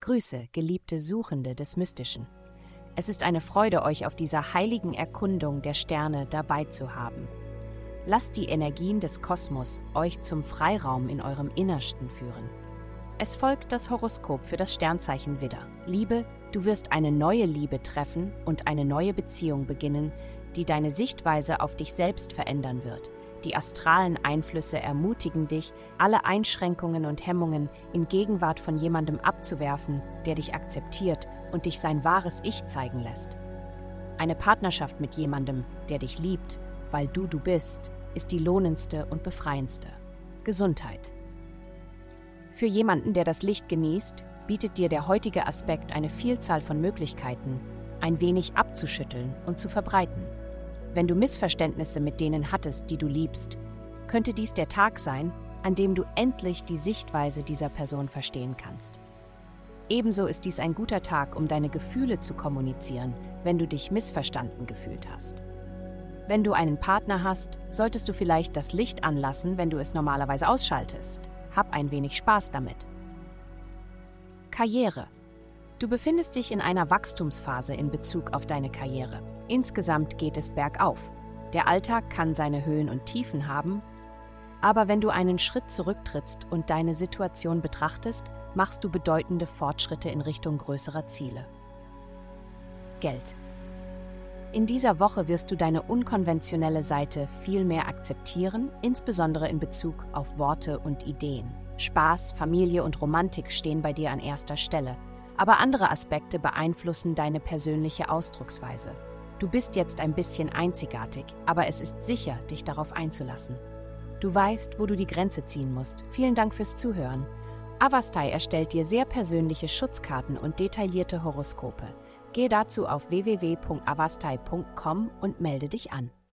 Grüße, geliebte Suchende des Mystischen. Es ist eine Freude, euch auf dieser heiligen Erkundung der Sterne dabei zu haben. Lasst die Energien des Kosmos euch zum Freiraum in eurem Innersten führen. Es folgt das Horoskop für das Sternzeichen Widder. Liebe, du wirst eine neue Liebe treffen und eine neue Beziehung beginnen, die deine Sichtweise auf dich selbst verändern wird. Die astralen Einflüsse ermutigen dich, alle Einschränkungen und Hemmungen in Gegenwart von jemandem abzuwerfen, der dich akzeptiert und dich sein wahres Ich zeigen lässt. Eine Partnerschaft mit jemandem, der dich liebt, weil du du bist, ist die lohnendste und befreiendste. Gesundheit. Für jemanden, der das Licht genießt, bietet dir der heutige Aspekt eine Vielzahl von Möglichkeiten, ein wenig abzuschütteln und zu verbreiten. Wenn du Missverständnisse mit denen hattest, die du liebst, könnte dies der Tag sein, an dem du endlich die Sichtweise dieser Person verstehen kannst. Ebenso ist dies ein guter Tag, um deine Gefühle zu kommunizieren, wenn du dich missverstanden gefühlt hast. Wenn du einen Partner hast, solltest du vielleicht das Licht anlassen, wenn du es normalerweise ausschaltest. Hab ein wenig Spaß damit. Karriere. Du befindest dich in einer Wachstumsphase in Bezug auf deine Karriere. Insgesamt geht es bergauf. Der Alltag kann seine Höhen und Tiefen haben, aber wenn du einen Schritt zurücktrittst und deine Situation betrachtest, machst du bedeutende Fortschritte in Richtung größerer Ziele. Geld. In dieser Woche wirst du deine unkonventionelle Seite viel mehr akzeptieren, insbesondere in Bezug auf Worte und Ideen. Spaß, Familie und Romantik stehen bei dir an erster Stelle, aber andere Aspekte beeinflussen deine persönliche Ausdrucksweise. Du bist jetzt ein bisschen einzigartig, aber es ist sicher, dich darauf einzulassen. Du weißt, wo du die Grenze ziehen musst. Vielen Dank fürs Zuhören. Avastai erstellt dir sehr persönliche Schutzkarten und detaillierte Horoskope. Gehe dazu auf www.avastai.com und melde dich an.